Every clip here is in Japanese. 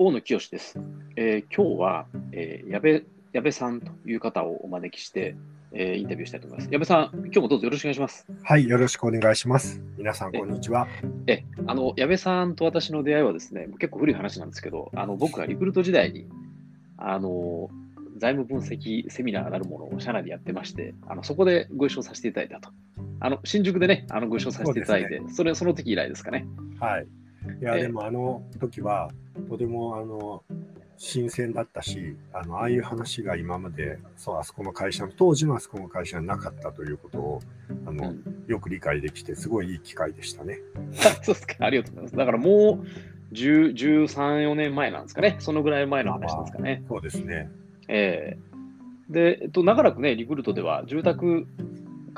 大野清です。えー、今日は、えー、矢部矢部さんという方をお招きして、えー、インタビューしたいと思います。矢部さん、今日もどうぞよろしくお願いします。はい、よろしくお願いします。皆さん、こんにちは。え、あの、矢部さんと私の出会いはですね、結構古い話なんですけど、あの僕がリクルート時代に、あの、財務分析セミナーなるものを社内でやってまして、あのそこでご一緒させていただいたと。あの新宿でね、あのご一緒させていただいて、そ、ね,、それその時以来ですかね。はい。いや、でもあの時は、とてもあの新鮮だったし、あのああいう話が今までそうあそこの会社の、当時のあそこの会社になかったということをあの、うん、よく理解できて、すごいいい機会でしたね。そうですか、ありがとうございます。だからもう13、4年前なんですかね、そのぐらい前の話ですかね。そうですね。えー、で、えっと、長らくね、リクルートでは住宅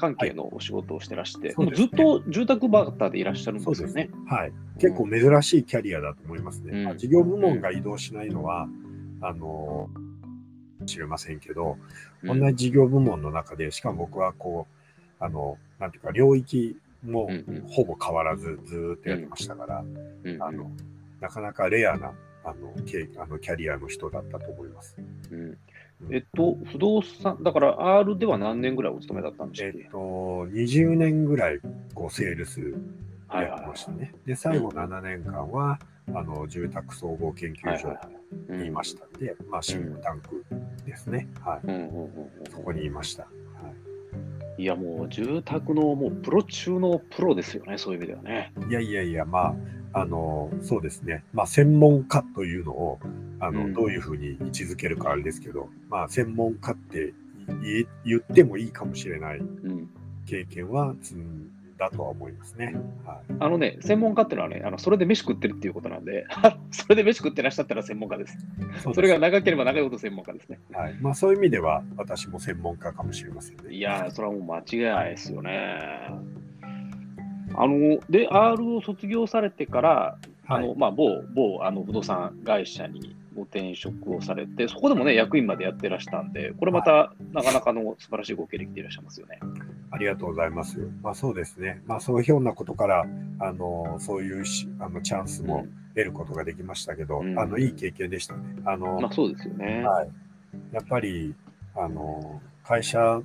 関係のお仕事をしてらして、はいね、ずっと住宅バーターでいらっしゃるんですよね。はい、結構珍しいキャリアだと思いますね。うん、事業部門が移動しないのは、うん、あの知れませんけど、同じ事業部門の中で、しかも僕はこう、あの、なんていうか、領域もほぼ変わらずずっとやってましたから、あのなかなかレアなあのあのキャリアの人だったと思います。うんえっと、不動産、だから R では何年ぐらいお勤めだったんですかえっと、20年ぐらいこうセールスやってましたね。で、最後7年間は、あの住宅総合研究所にいましたんで、まあ、シンクタンクですね。はい。そこにいました。はい、いや、もう住宅のもうプロ中のプロですよね、そういう意味ではね。いやいやいや、まあ、あの、そうですね。まあ、専門家というのを、あの、うん、どういうふうに位置づけるかあれですけど、まあ、専門家って言ってもいいかもしれない経験は積んだとは思いますね。はい、あのね、専門家っていうのはね、あのそれで飯食ってるっていうことなんで、それで飯食ってらっしゃったら専門家です。そそれが長ければ長いほど専門家ですね。はいまあ、そういう意味では、私も専門家かもしれませんね。いやそれはもう間違いないですよね。あので、R を卒業されてから、あのまあ、某某あの不動産会社にご転職をされて、そこでもね、役員までやってらしたんで、これまた、なかなかの素晴らしいご経歴でいらっしゃいますよね。ありがとうございます。まあ、そうですね。まあ、そういうようなことから、あのそういうしあのチャンスも得ることができましたけど、うん、あのいい経験でしたね。あのまあ、そうですよね。はい、やっぱりあの会社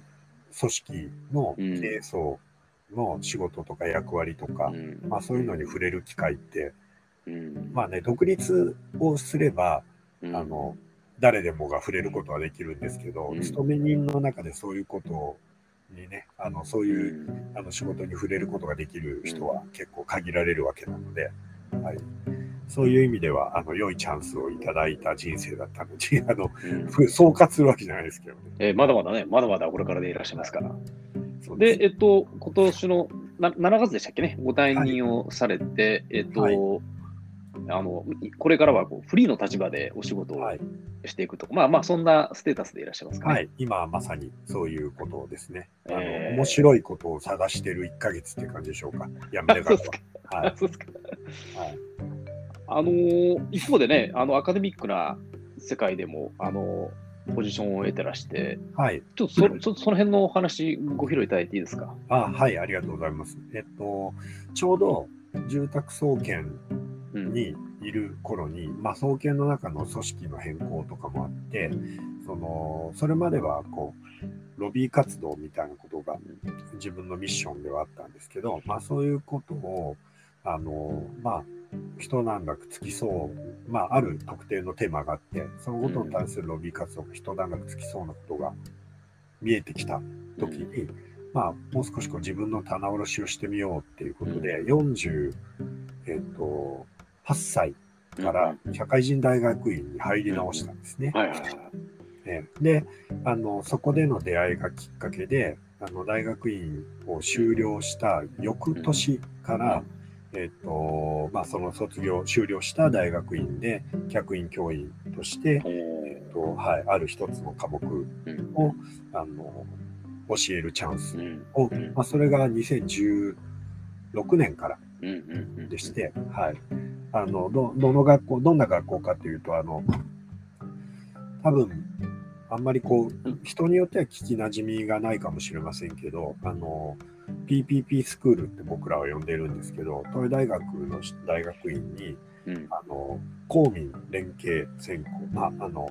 組織の経営層の仕事とか役割とか、うん、まあ、そういうのに触れる機会って、うん、まあね、独立をすれば、あの誰でもが触れることはできるんですけど、勤め人の中でそういうことにね、あのそういうあの仕事に触れることができる人は結構限られるわけなので、はい、そういう意味ではあの良いチャンスをいただいた人生だったので、あの、うん、総括するわけじゃないですけどね、えー、まだまだね、まだまだこれからでいらっしゃいますから。で、えっと、今年のな7月でしたっけね、ご退任をされて、はい、えっと、はいあのこれからはこうフリーの立場でお仕事をしていくと、はい、まあまあそんなステータスでいらっしゃいますかね。はい、今まさにそういうことですね。あの、えー、面白いことを探している1か月って感じでしょうか。やめてからは。はい、そうですか。はい、あのー、一方でね、あのアカデミックな世界でも、あのー、ポジションを得てらして、はい、ちょっとそちょっとその辺のお話、ご披露いただいていいですか？あはい、ありがとうございます。えっと、ちょうど住宅総研にいる頃に、まあ、総研の中の組織の変更とかもあって、そのそれまではこうロビー活動みたいなことが自分のミッションではあったんですけど、まあ、そういうことをあの、まあ、一段落つきそう、まあ、ある特定のテーマがあって、そのことに対するロビー活動が一段落つきそうなことが見えてきた時に、まあ、もう少しこう自分の棚卸しをしてみようっていうことで、40、えっ、ー、と、8歳から社会人大学院に入り直したんですね。であのそこでの出会いがきっかけであの大学院を修了した翌年から、えっとまあ、その卒業修了した大学院で客員教員として、えっとはい、ある一つの科目をあの教えるチャンスを、まあ、それが2016年からでして、はい、あのどどの学校、どんな学校かというと、あの多分あんまりこう、人によっては聞きなじみがないかもしれませんけど、あの PPP スクールって僕らは呼んでるんですけど、東大大学の大学院に、うん、あの公民連携選考、まあ、あの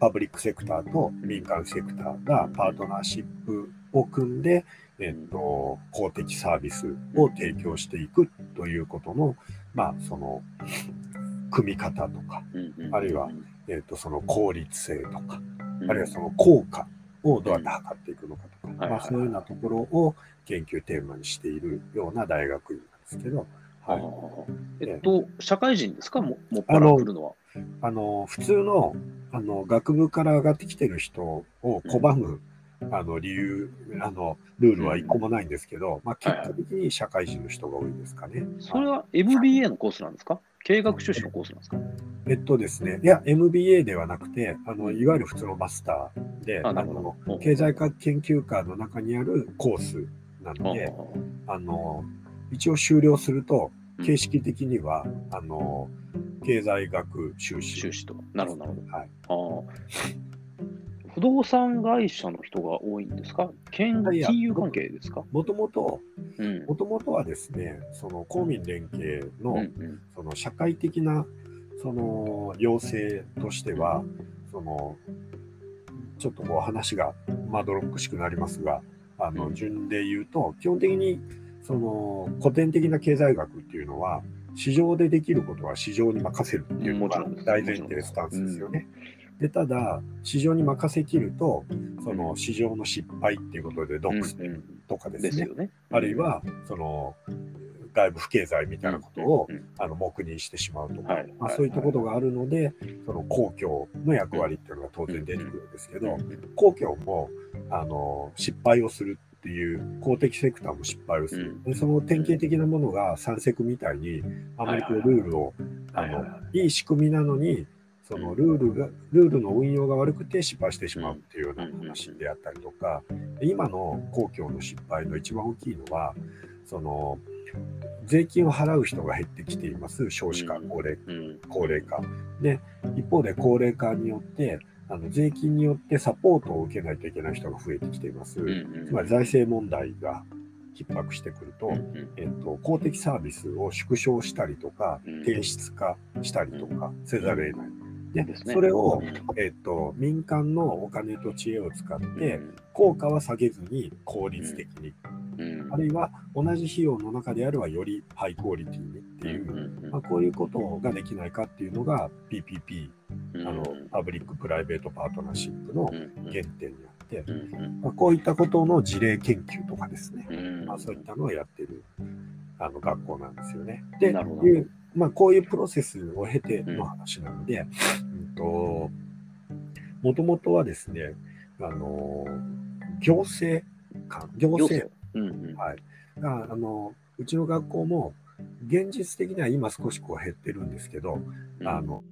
パブリックセクターと民間セクターがパートナーシップを組んで、えっと、公的サービスを提供していくということの、まあ、その、組み方とか、あるいは、えっと、その効率性とか、あるいはその効果をどうやって測っていくのかとか、まあ、そういうようなところを研究テーマにしているような大学院なんですけど、はい。えっと、社会人ですか？も、もっぱら来るのは。あの、普通の、あの、学部から上がってきてる人を拒む、あの、理由、あの、ルールは一個もないんですけど、まあ、結果的に社会人の人が多いですかね。それは MBA のコースなんですか？経営学修士のコースなんですか？えっとですね、いや、MBA ではなくて、あのいわゆる普通のマスターで、あの経済学研究科の中にあるコースなんで、あの一応修了すると、形式的には、うん、あの経済学修士。修士と。なるほど、なるほど。はい、あ不動産会社の人が多いんですか？金金融関係ですか？もともと、もともとはですね、その公民連携の、うんうん、その社会的なその要請としては、そのちょっとこう話がまどろっくしくなりますが、あの順で言うと、基本的にその古典的な経済学っていうのは、市場でできることは市場に任せるっていうのが大前提スタンスですよね。で、ただ、市場に任せきると、その市場の失敗っていうことで、ドックスとかですね、うんうん、あるいは、その、外部不経済みたいなことを、あの黙認してしまうとか、まあ、そういったことがあるので、その公共の役割っていうのが当然出てくるんですけど、公共もあの失敗をするっていう公的セクターも失敗をする。でその典型的なものが三セクみたいに、あまりこうルールを、あの、いい仕組みなのに、そのルールが、ルールの運用が悪くて失敗してしまうっていうような話であったりとか、今の公共の失敗の一番大きいのは、その、税金を払う人が減ってきています。少子化、高齢、高齢化。で、一方で高齢化によって、あの税金によってサポートを受けないといけない人が増えてきています。つまり財政問題が逼迫してくると、えっと、公的サービスを縮小したりとか、提出化したりとかせざるを得ない。で、それを、えっと、民間のお金と知恵を使って、効果は下げずに効率的に。あるいは同じ費用の中であればよりハイクオリティにっていう、まあ、こういうことができないかっていうのが PPP、あのパブリック・プライベート・パートナーシップの原点にあって、まあ、こういったことの事例研究とかですね、まあ、そういったのをやってるあの学校なんですよね。で、いう、まあ、こういうプロセスを経ての話なので、うんともともとはですね、あの行政官、行政。うんうん、はい、あのうちの学校も現実的には今少しこう減ってるんですけど、うん、あの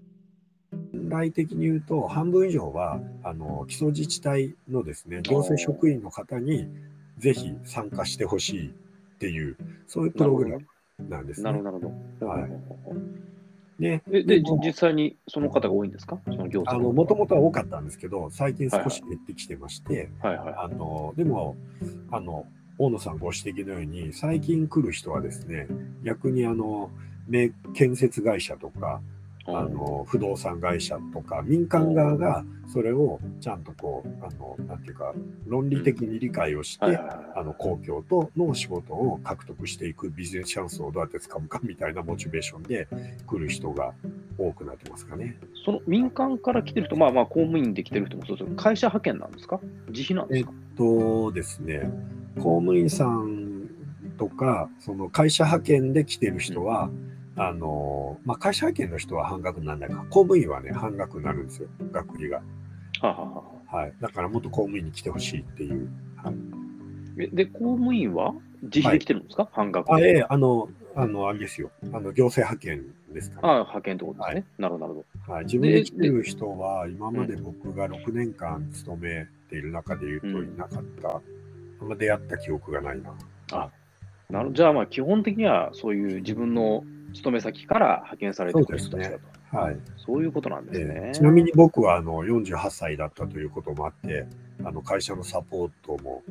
本来的に言うと半分以上はあの基礎自治体のですね行政職員の方にぜひ参加してほしいっていうそういうプログラムなんですね。なるほど。はい。で、で実際にその方が多いんですか？その行政もともとは多かったんですけど、最近少し減ってきてまして、はいはい、あのでもあの、大野さんご指摘のように、最近来る人はですね、逆にあの、建設会社とか、あの不動産会社とか民間側がそれをちゃんとこうあのなんていうか論理的に理解をして、あの公共との仕事を獲得していくビジネスチャンスをどうやって掴むかみたいなモチベーションで来る人が多くなってますかね。その民間から来てる人、まあまあ公務員で来てる人もそうです会社派遣なんですか？自費なんですか？えっとですね、公務員さんとか、その会社派遣で来てる人は、あの、まあ、会社派遣の人は半額にならないか、公務員はね、半額になるんですよ、学費が。はははい。だからもっと公務員に来てほしいっていう。はい、で、公務員は？自費で来てるんですか、はい、半額あ、ええあの、あの、あれですよ。あの、行政派遣ですかね。あ派遣ってことですね。はい、なるほど、なるほど。はい。自分で来てる人は、今まで僕が6年間勤めている中で言うといなかった。あんま出会った記憶がないな。あ、なるじゃあ、まあ、基本的にはそういう自分の勤め先から派遣されてくる人たちだと。はい。そういうことなんですね。えー、ちなみに僕はあの48歳だったということもあって、あの会社のサポートも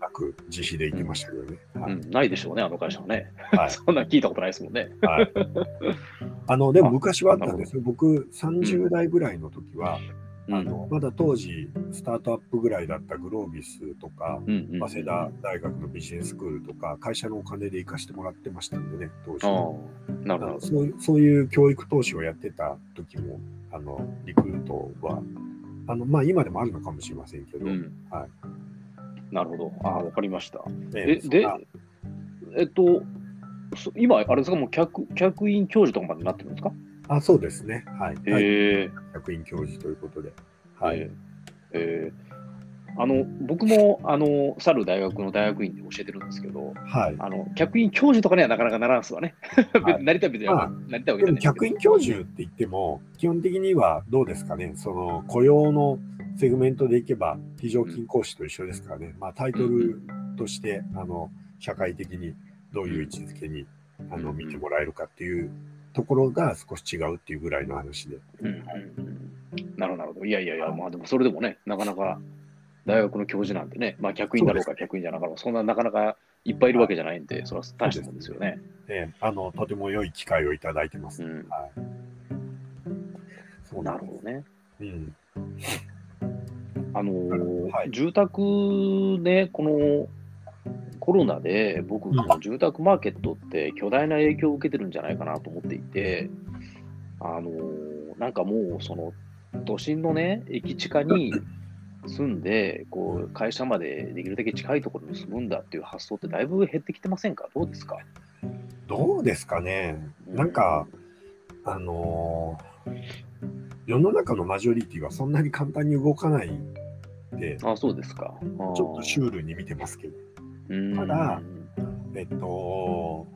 なく自費で行きましたけどね。ないでしょうね、あの会社はね。はい、そんな聞いたことないですもんね。はいあの、でも昔はあったんですよ。僕、30代ぐらいの時は、あのまだ当時、スタートアップぐらいだったグロービスとか、早稲田大学のビジネススクールとか、会社のお金で行かしてもらってましたんでね、当時。なるほど。そうそういう教育投資をやってた時も、あのリクルートは、あのまあ、今でもあるのかもしれませんけど、うん、はい、なるほど、あわかりました。えで、えっと、今、あれですか、もう客客員教授とかまでなってるんですか？あそうですね。はい。えー、客員教授ということで。はい。えーあの僕もあの去る大学の大学院で教えてるんですけど、はい、あの客員教授とかにはなかなかならんすわね。はい、なりたい別に、まあ、なりたいわけじゃない客員教授って言っても、基本的にはどうですかね、その雇用のセグメントでいけば、非常勤講師と一緒ですからね、うん、まあ、タイトルとして、あの社会的にどういう位置づけにあの見てもらえるかっていうところが少し違うっていうぐらいの話で。うんうんなるほど。いやいやいや、まあでもそれでもね、なかなか大学の教授なんてね、まあ客員だろうか客員じゃなかろうそんななかなかいっぱいいるわけじゃないんで、それは大したもんですよね。ねあのとても良い機会をいただいてます。うん、はい、そうなるほどね。うん、あのーはい、住宅ね、このコロナで僕、この住宅マーケットって巨大な影響を受けてるんじゃないかなと思っていて、あのー、なんかもうその都心のね、駅地下に住んで、こう会社までできるだけ近いところに住むんだっていう発想ってだいぶ減ってきてませんか？どうですか？どうですかね。なんか、あのー、世の中のマジョリティはそんなに簡単に動かないで、あそうですか。ちょっとシュールに見てますけど。ただ、えっと、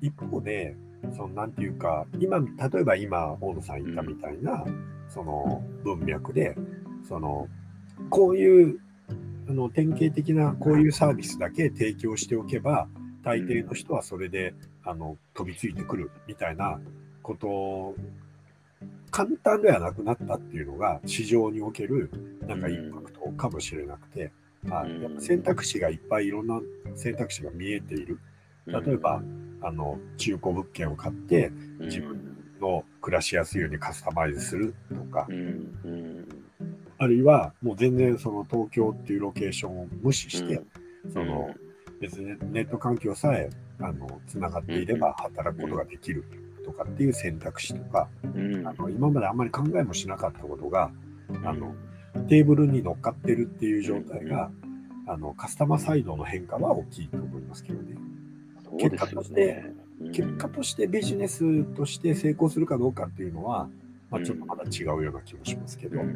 一方で、そのなんていうか、今、例えば今、大野さん言ったみたいな、その文脈で、その、こういうあの典型的なこういうサービスだけ提供しておけば、大抵の人はそれであの飛びついてくるみたいなこと簡単ではなくなったっていうのが市場におけるなんかインパクトかもしれなくて、はい、やっぱ選択肢がいっぱいいろんな選択肢が見えている。例えば、あの中古物件を買って自分の暮らしやすいようにカスタマイズするとか、あるいはもう全然その東京っていうロケーションを無視して、その別にネット環境さえあのつながっていれば働くことができるとかっていう選択肢とか、あの今まであんまり考えもしなかったことが、あのテーブルに乗っかってるっていう状態が、あのカスタマーサイドの変化は大きいと思いますけどね。結果として、結果としてビジネスとして成功するかどうかっていうのは、まあ、ちょっとまだ違うような気もしますけど。はい、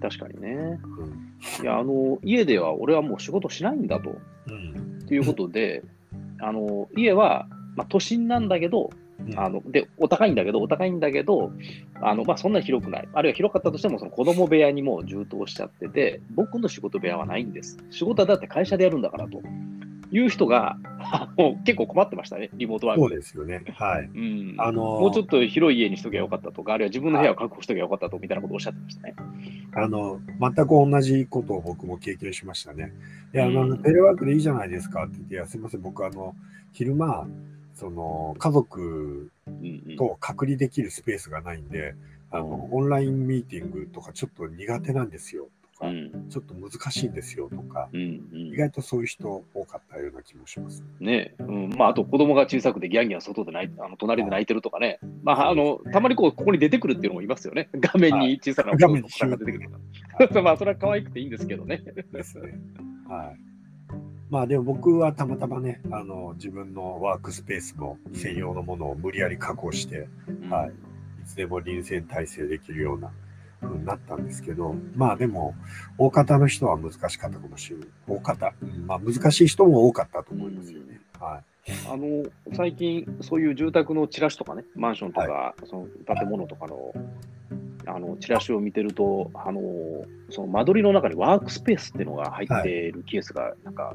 確かにね。いや、あの、家では俺はもう仕事しないんだと。うん、ということで、あの、家は、まあ、都心なんだけど、あのでお高いんだけど、お高いんだけど、あのまあ、そんなに広くない、あるいは広かったとしても、その子供部屋にも充当しちゃってて、僕の仕事部屋はないんです。仕事はだって会社でやるんだからという人が、あの結構困ってましたね、リモートワークそうですよね。はい。うんあのー、もうちょっと広い家にしとけばよかったとか、あるいは自分の部屋を確保しとけばよかったとみたいなことをおっしゃってましたね。あの全く同じことを僕も経験しましたね。いや、あの、テレワークでいいじゃないですかって言って、いや、すみません、僕、あの、昼間、その家族と隔離できるスペースがないんで、あのオンラインミーティングとかちょっと苦手なんですよとか、うん、ちょっと難しいんですよとか、うんうん、意外とそういう人多かったような気もします。ね。うん、まあ、あと子供が小さくてギャンギャン外で泣いあの隣で泣いてるとかね、まあ、あのたまにこうここに出てくるっていうのもいますよね、画面に小さな画面にが出てくる。まあ、それは可愛くていいんですけどね。ですね。はいまあでも僕はたまたまね、あの自分のワークスペースの専用のものを無理やり確保して、はい、いつでも臨戦態勢できるような風になったんですけど、まあでも、大方の人は難しかったかもしれない。大方、まあ難しい人も多かったと思いますよね。はい。あの最近、そういう住宅のチラシとかね、マンションとか、はい、その建物とかのあのチラシを見てると、あのその間取りの中にワークスペースっていうのが入っているケースが、なんか、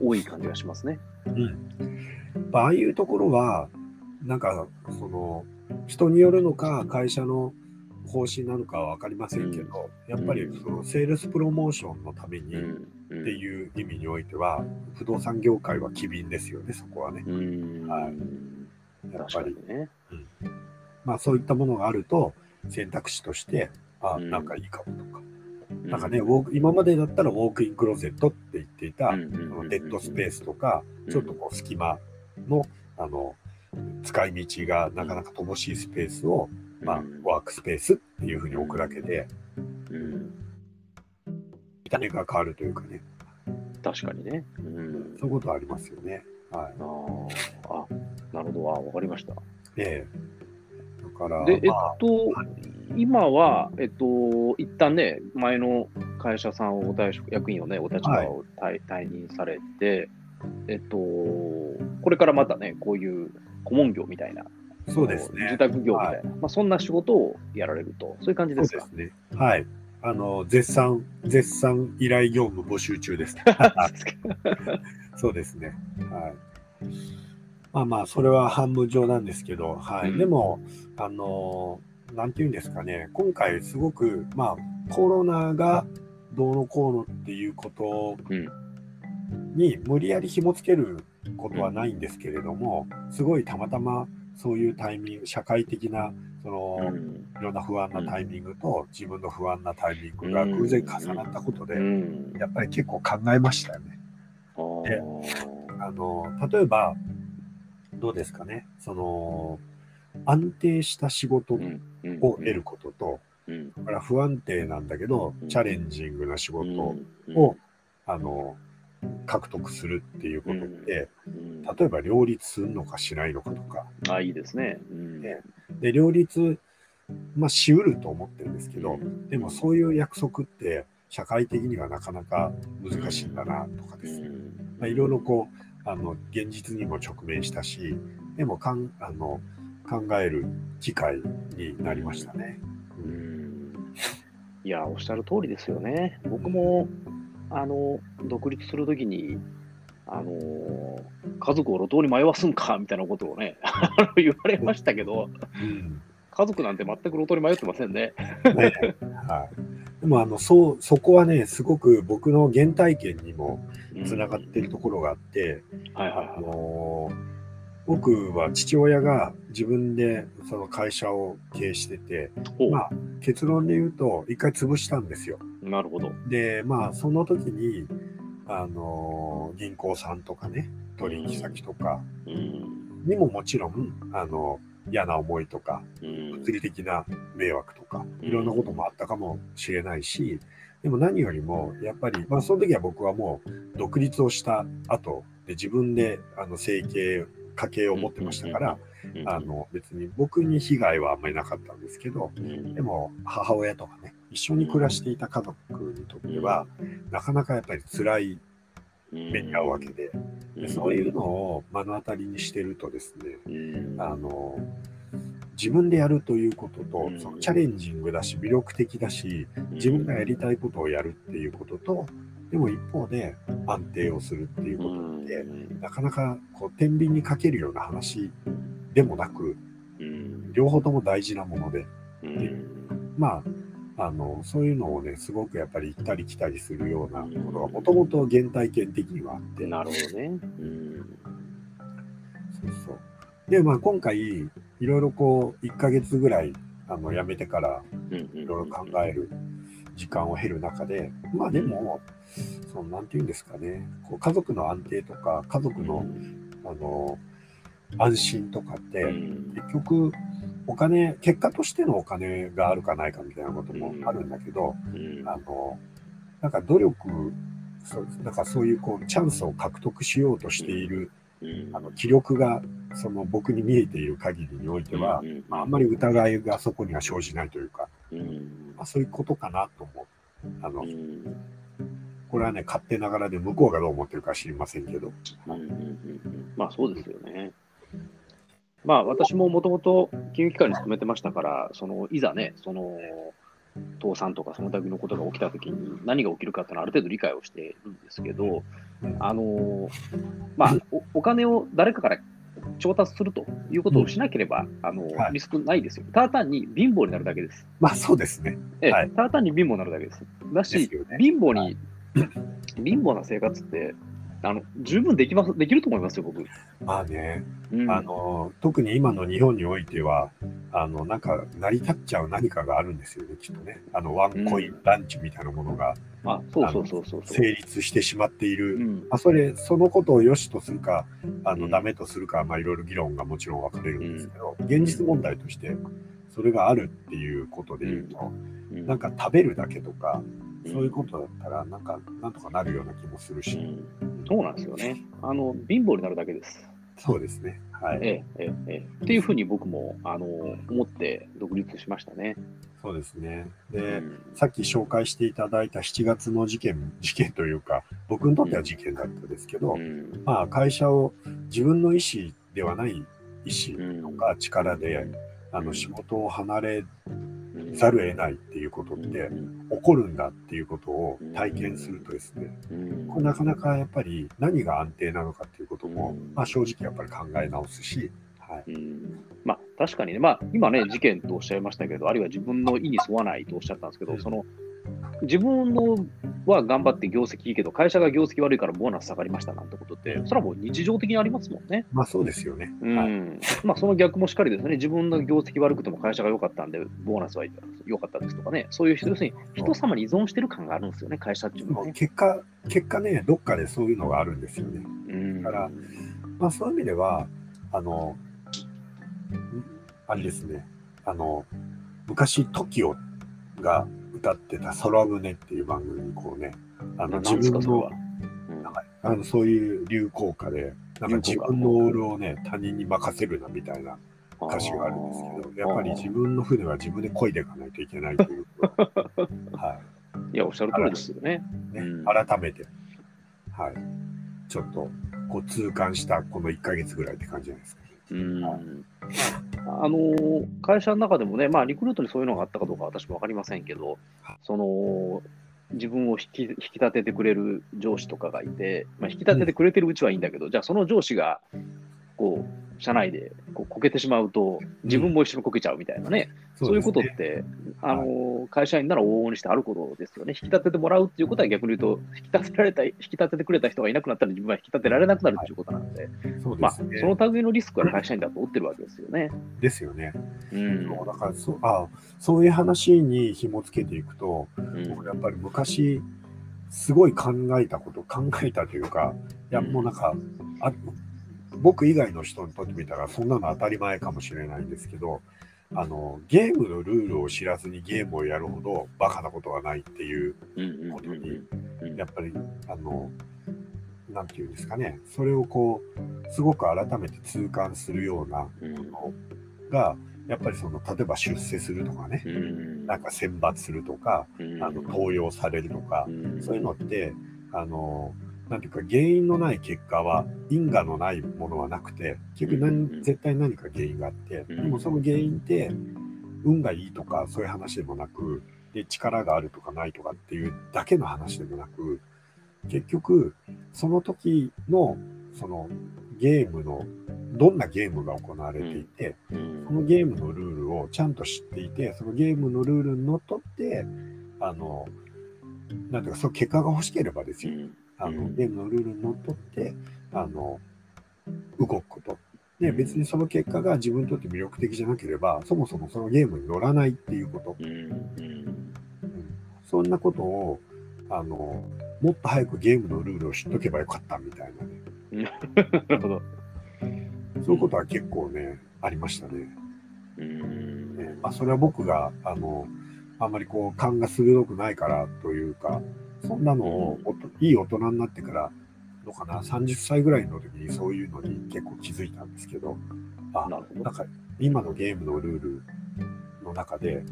多い感じがしますね。うん、ああいうところは、なんか、その、人によるのか、会社の方針なのかは分かりませんけど、うん、やっぱりそのセールスプロモーションのためにっていう意味においては、不動産業界は機敏ですよね、そこはね。はい。やっぱり。ね。うん。まあそういったものがあると選択肢として、あ、うん。なんかいいかもとか。うん、なんかね、ウォーク今までだったらウォークインクローゼットって言っていた、うんデッドスペースとか、うん。ちょっとこう隙間の、あの、使い道がなかなか乏しいスペースを、まあうん、ワークスペースっていうふうに置くだけで、うん、見た目が変わるというかね、確かにね。うん。そういうことはありますよね。はい。あー。あ、なるほど、あわかりました。ええ。だから、で、えっまあと、今は、えっと、一旦ね、前の会社さんをご退職、役員をね、お立場を退,、退任されて、えっと、これからまたね、こういう顧問業みたいな、そうですね。住宅業みたいな、まあ、そんな仕事をやられると、そういう感じですか？そうですね。はい。あの、絶賛、絶賛依頼業務募集中です。そうですね。はい。まあまあ、それは半分上なんですけど、はい。うん。でも、あの、なんていうんですかね、今回すごく、まあ、コロナがどうのこうのっていうことうん。に無理やり紐付けることはないんですけれども、すごいたまたまそういうタイミング、社会的な、その、うん。いろんな不安なタイミングと自分の不安なタイミングが偶然重なったことで、うん。やっぱり結構考えましたよね。あー。あの、例えば、どうですかね、その、安定した仕事を得ることと、うん。だから不安定なんだけどう、ん。チャレンジングな仕事うんを、あの、獲得するっていうことって、うん例えば両立するのかしないのかとか、あ、いいですね。うん。ね。で、両立、まあ、しうると思ってるんですけど、でもそういう約束って社会的にはなかなか難しいんだなとかですね。まあ、いろいろこう、あの、現実にも直面したし、でもかんあの考える機会になりましたね。ううんんいや、おっしゃる通りですよね。僕も、あの、独立するときに、あの家族を路頭に迷わすんかみたいなことをね、言われましたけど、うん家族なんて全く路頭に迷ってませんね。ねはい、でもあのそうそこはね、すごく僕の原体験にもつながっているところがあって、はいはいあはい。の僕は父親が自分でその会社を経営してて、まあ、結論で言うと、一回潰したんですよ。なるほど。で、まあ、その時に、あの銀行さんとかね、取引先とかうん。にももちろん、あの嫌な思いとか、うん。物理的な迷惑とか、いろんなこともあったかもしれないし、でも何よりも、やっぱり、まあ、その時は僕はもう独立をした後で自分であの生計、家計を持ってましたから、うん。あの別に僕に被害はあんまりなかったんですけど、うん。でも母親とかね、一緒に暮らしていた家族にとっては、なかなかやっぱり辛い目に遭うわけで、でそういうのを目の当たりにしてるとですね、うん。あの自分でやるということとう、ん。そのチャレンジングだし、魅力的だし、自分がやりたいことをやるっていうことと、でも一方で安定をするっていうことって、なかなかこう天秤にかけるような話でもなく、うん。両方とも大事なもので、うん。まあ、あのそういうのをね、すごくやっぱり行ったり来たりするようなことが、もともと原体験的にはあって、なるほどね。うん。そうそう。で、まあ、今回、いろいろこう、1ヶ月ぐらい、あの、辞めてから、うんいろいろ考える時間を経る中で、まあでも、その、なんていうんですかね、こう家族の安定とか、家族の、あの、安心とかって、うん。結局、お金、結果としてのお金があるかないかみたいなこともあるんだけど、うんあの、なんか努力、そうなんかそういうこうチャンスを獲得しようとしている、うんあの気力がその僕に見えている限りにおいては、うんまあ、あんまり疑いがそこには生じないというか、うんまあ、そういうことかなと思う。あの、うんこれはね、勝手ながらで向こうがどう思ってるか知りませんけど。うんうんうんうんまあそうですよね。まあ私ももともと金融機関に勤めてましたから、そのいざね、その倒産とかその類のことが起きたときに何が起きるかっていうのはある程度理解をしているんですけど、うんあのまあおお金を誰かから調達するということをしなければ、あのはいリスクないですよ。ただ単に貧乏になるだけです。まあそうですね。ええはいただ単に貧乏になるだけです。だし、ね貧乏に、はい貧乏な生活って、あの十分できますできると思いますよ、僕。まあね、うん、あの特に今の日本においては、あのなんか成り立っちゃう何かがあるんですよね、きっとね。あのワンコインランチみたいなものが、うん、あそうそうそうそう。成立してしまっている、うん、あそれ、そのことを良しとするか、あのダメとするか、まあ、いろいろ議論がもちろん分かれるんですけど、現実問題として、それがあるっていうことで言うと、なんか食べるだけとか、そういうことだったら、なんか、なんとかなるような気もするし。そうなんですよね。あの、貧乏になるだけです。そうですね。はい。ええ、ええ、っていうふうに僕も、あの、思って独立しましたね。そうですね。で、うん、さっき紹介していただいた7月の事件、事件というか、僕にとっては事件だったですけど、うん、まあ、会社を自分の意思ではない意思とか力で、うん、あの仕事を離れざるを得ないっていうことって起こるんだっていうことを体験するとですね、これなかなかやっぱり何が安定なのかっていうことも、まあ、正直やっぱり考え直すし、はい、まあ、確かにね、まあ、今ね、事件とおっしゃいましたけど、あるいは自分の意に沿わないとおっしゃったんですけど、その自分のは頑張って業績いいけど、会社が業績悪いからボーナス下がりましたなんてことって、それはもう日常的にありますもんね。まあそうですよね。うん。はい、まあその逆もしっかりですね。自分の業績悪くても会社が良かったんで、ボーナスは良かったですとかね。そういう人、要するに人様に依存してる感があるんですよね、会社っていうのは、ね、結果、結果ね、どっかでそういうのがあるんですよね。うん、だから、まあそういう意味では、あの、あれですね、あの、昔 TOKIO が歌ってた空船っていう番組にこうね、あの自分の、あのそういう流行歌で、なんか自分のオールをね、他人に任せるなみたいな歌詞があるんですけど、やっぱり自分の船は自分で漕いでいかないといけないという。はい。いや、おっしゃる通りですよね。ね改めて、はい。ちょっと、こう痛感したこの1か月ぐらいって感じじゃないですか。うん。あの会社の中でもね、まあ、リクルートにそういうのがあったかどうか私も分かりませんけど、その自分を引き引き立ててくれる上司とかがいて、まあ、引き立ててくれてるうちはいいんだけど、じゃあその上司がこう社内でこうこけてしまうと、自分も一緒にこけちゃうみたいなね、うん、そういうことって、あの会社員なら往々にしてあることですよね。引き立ててもらうっていうことは逆に言うと、引き立てられた引き立ててくれた人がいなくなったら自分は引き立てられなくなるっていうことなので、はいそでね、まあ、その類のリスクは会社員だと負ってるわけですよね。ですよね。うん、だからそあそういう話に紐付けていくと、うん、やっぱり昔、すごい考えたこと、考えたというか、いや、もうなんか、あ僕以外の人にとってみたらそんなの当たり前かもしれないんですけどあのゲームのルールを知らずにゲームをやるほどバカなことはないっていうことにやっぱりあの何て言うんですかね。それをこうすごく改めて痛感するようなものがやっぱりその例えば出世するとかね。なんか選抜するとかあの登用されるとかそういうのってあのなんていうか原因のない結果は因果のないものはなくて結局何絶対何か原因があってでもその原因って運がいいとかそういう話でもなくで力があるとかないとかっていうだけの話でもなく結局その時のそのゲームのどんなゲームが行われていて、そのゲームのルールをちゃんと知っていて、そのゲームのルールにのっとって、あの、なんていうか、その結果が欲しければですよ。あの、ゲームのルールにのっとって、あの、動くこと。で、別にその結果が自分にとって魅力的じゃなければ、そもそもそのゲームに乗らないっていうこと。うん、そんなことを、あの、もっと早くゲームのルールを知っとけばよかったみたいなね。なるほど。そういうことは結構ね、ありましたね。うんねまあ、それは僕が、あの、あんまりこう、勘が鋭くないからというか、そんなのをいい大人になってから、のかな、30歳ぐらいの時にそういうのに結構気づいたんですけど、あ、ななんか今のゲームのルールの中で、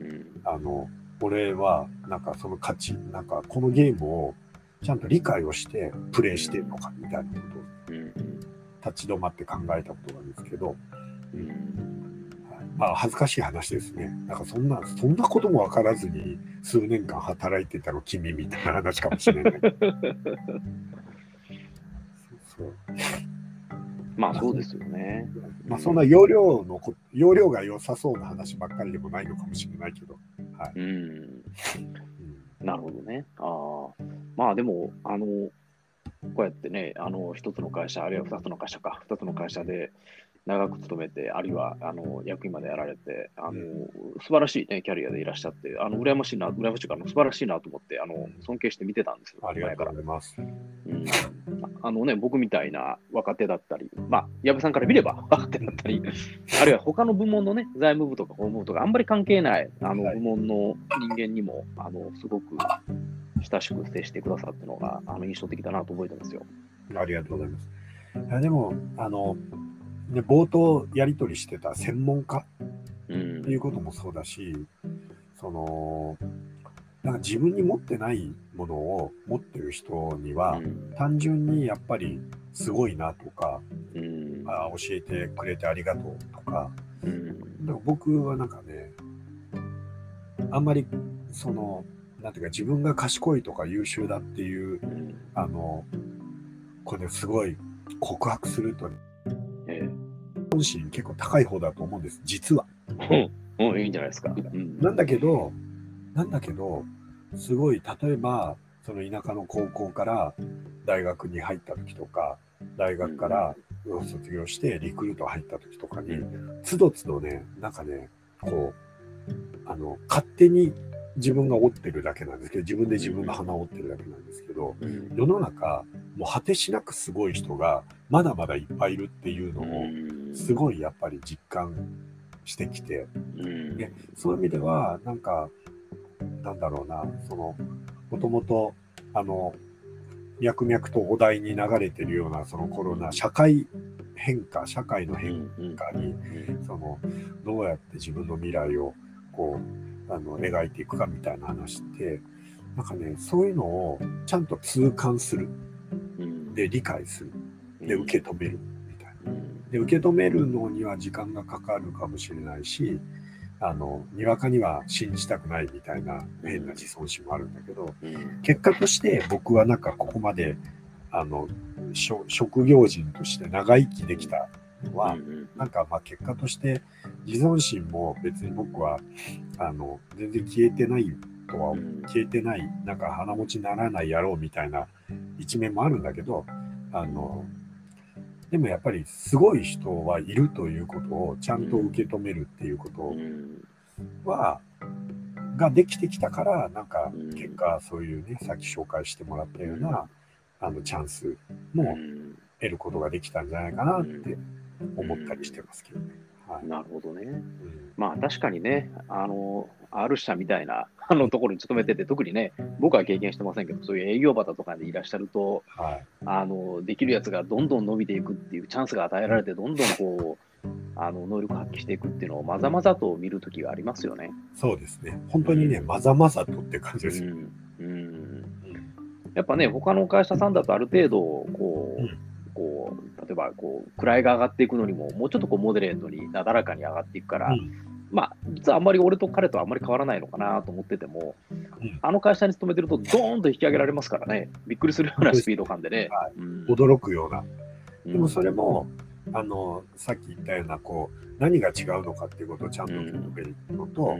うん、あの、俺はなんかその価値、なんかこのゲームをちゃんと理解をしてプレイしてるのかみたいなことを立ち止まって考えたことなんですけど、うんまあ、恥ずかしい話ですね。なんかそんな、そんなことも分からずに数年間働いてたの君みたいな話かもしれない。そうそうまあそうですよね。まあそんな容量のこ、容量が良さそうな話ばっかりでもないのかもしれないけど。はい。うん。なるほどね。ああ。まあでも、あの、こうやってね、あの一つの会社、あるいは二つの会社か、二つの会社で長く勤めて、あるいはあの役員までやられて、あの素晴らしい、ね、キャリアでいらっしゃって、あの羨ましいな、羨ましいか、素晴らしいなと思って、あの尊敬して見てたんですよ、ありがとうございます。うん。あのね、僕みたいな若手だったり、まあ、矢部さんから見れば 若手だったり、あるいは他の部門のね、財務部とか法務部とか、あんまり関係ないあの部門の人間にも、あのすごく親しく接してくださったのがあの印象的だなと覚えてますよ。ありがとうございます。いやでもあの、ね、冒頭やり取りしてた専門家っていうこともそうだし、うん、そのなんか自分に持ってないものを持ってる人には、うん、単純にやっぱりすごいなとか、うん、あ教えてくれてありがとうとか、うん、か僕はなんかねあんまりそのなんていうか自分が賢いとか優秀だっていう、うん、あのこれすごい告白すると、ええ、本心結構高い方だと思うんです。実は。うん、いいんじゃないですか。うん、なんだけどなんだけどすごい例えばその田舎の高校から大学に入った時とか大学から卒業してリクルート入った時とかに、つどつどねなんかねこうあの勝手に自分が折ってるだけなんですけど、自分で自分の鼻を折ってるだけなんですけど、うん、世の中、もう果てしなくすごい人がまだまだいっぱいいるっていうのを、すごいやっぱり実感してきて、うん、でそういう意味では、なんか、なんだろうな、その、もともと、あの、脈々とお題に流れてるような、そのコロナ、社会変化、社会の変化に、その、どうやって自分の未来を、こう、あの描いていくかみたいな話ってなんかねそういうのをちゃんと痛感する。で理解するで受け止めるみたいな。で受け止めるのには時間がかかるかもしれないしあのにわかには信じたくないみたいな変な自尊心もあるんだけど結果として僕はなんかここまであの職業人として長生きできたのは、なんかまあ結果として自尊心も別に僕はあの全然消えてないとは、消えてないなんか鼻持ちならない野郎みたいな一面もあるんだけどあのでもやっぱりすごい人はいるということをちゃんと受け止めるっていうことは、ができてきたからなんか結果そういうねさっき紹介してもらったようなあのチャンスも得ることができたんじゃないかなって思ったりしてますけどね。はい、なるほどね。うん、まあ確かにね、あの、R 社みたいな あのところに勤めてて、特にね、僕は経験してませんけど、そういう営業バタとかでいらっしゃると、はい、あのできるやつがどんどん伸びていくっていうチャンスが与えられて、どんどんこう、あの能力発揮していくっていうのをまざまざと見るときがありますよね。そうですね。本当にね、まざまざとって感じです。よ、ね、うん、うん。やっぱね、他の会社さんだとある程度、こう、うんこう、例えばこう、位が上がっていくのにも、もうちょっとこうモデレートになだらかに上がっていくから、うん、まあ、実はあんまり俺と彼とはあんまり変わらないのかなと思ってても、うん、あの会社に勤めてると、ドーンと引き上げられますからね、びっくりするようなスピード感でね。驚くような。でもそれも、あのさっき言ったようなこう何が違うのかっていうことをちゃんと受けるのと,、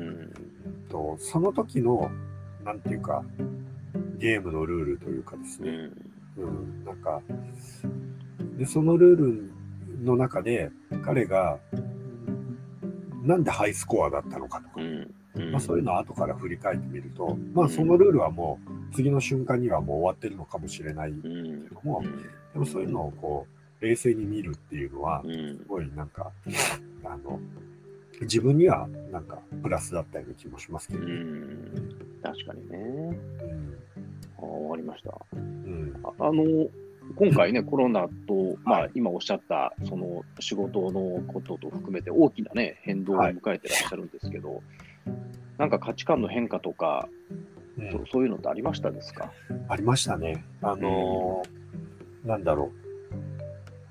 とその時のなんていうかゲームのルールというかですね、うん、なんかで、そのルールの中で彼がなんでハイスコアだったのかとか、まあ、そういうのを後から振り返ってみると、まあ、そのルールはもう次の瞬間にはもう終わってるのかもしれない。けども、でもそういうのをこう冷静に見るっていうのはすごいなんか、あの自分にはなんかプラスだったような気もしますけど、ね、確かにね。うん、あ終わりました。うん、ああの今回ね、コロナと、まあ、今おっしゃった、その仕事のことと含めて大きなね、変動を迎えてらっしゃるんですけど、はい、なんか価値観の変化とか、うん、そそういうのってありましたですか？ありましたね。あのー、なんだろ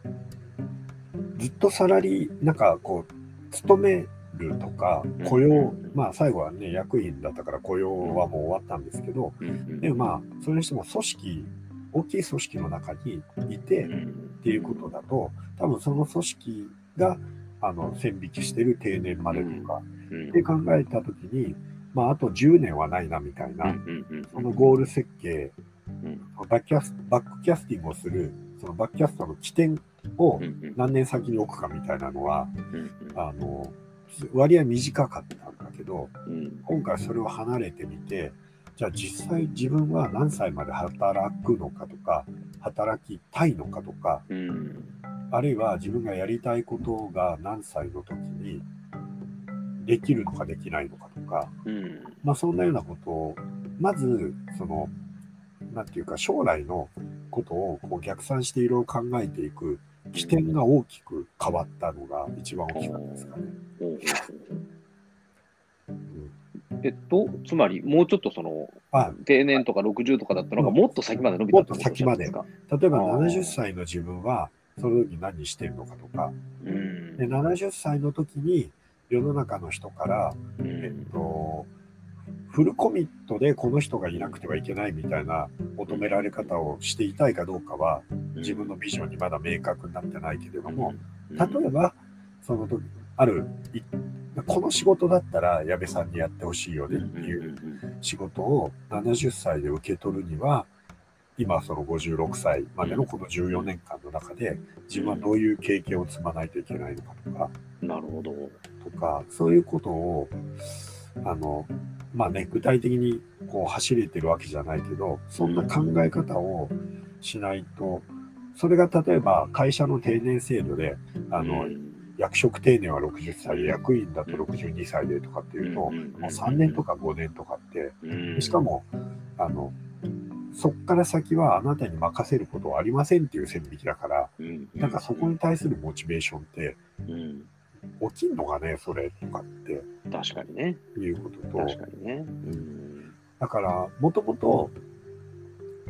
う。ずっとサラリー、なんかこう、勤めるとか、雇用、まあ最後はね、役員だったから雇用はもう終わったんですけど、でもまあ、それにしても組織大きい組織の中にいてっていうことだと、多分その組織があの線引きしてる定年までとか、って考えたときに、まあ、あと10年はないなみたいな、そのゴール設計バックキャスバックキャスティングをする、そのバックキャストの起点を何年先に置くかみたいなのは、あの割合短かったんだけど、今回それを離れてみて、じゃあ実際自分は何歳まで働くのかとか、働きたいのかとか、あるいは自分がやりたいことが何歳の時にできるのかできないのかとか、まあそんなようなことを、まず、その、なんていうか将来のことをこう逆算していろいろ考えていく起点が大きく変わったのが一番大きかったですかね。えっと、つまり、もうちょっとその、定年とか60とかだったのが、もっと先まで伸びたもっと先まで。例えば70歳の自分は、その時何してるのかとか、で70歳の時に世の中の人から、えっと、フルコミットでこの人がいなくてはいけないみたいな求められ方をしていたいかどうかは自分のビジョンにまだ明確になってないけれども例えばその時あるこの仕事だったら矢部さんにやってほしいよねっていう仕事を70歳で受け取るには今その56歳までのこの14年間の中で自分はどういう経験を積まないといけないのかとか。なるほど。とかそういうことをあのまあね、具体的にこう走れてるわけじゃないけど、そんな考え方をしないと、それが例えば会社の定年制度で、あの、役職定年は60歳で、役員だと62歳でとかっていうと、もう3年とか5年とかって、しかも、あの、そっから先はあなたに任せることはありませんっていう線引きだから、なんかそこに対するモチベーションって、起きんのかね、それとかって。確かにね。いうことと。確かにね。うん、だから、もともと、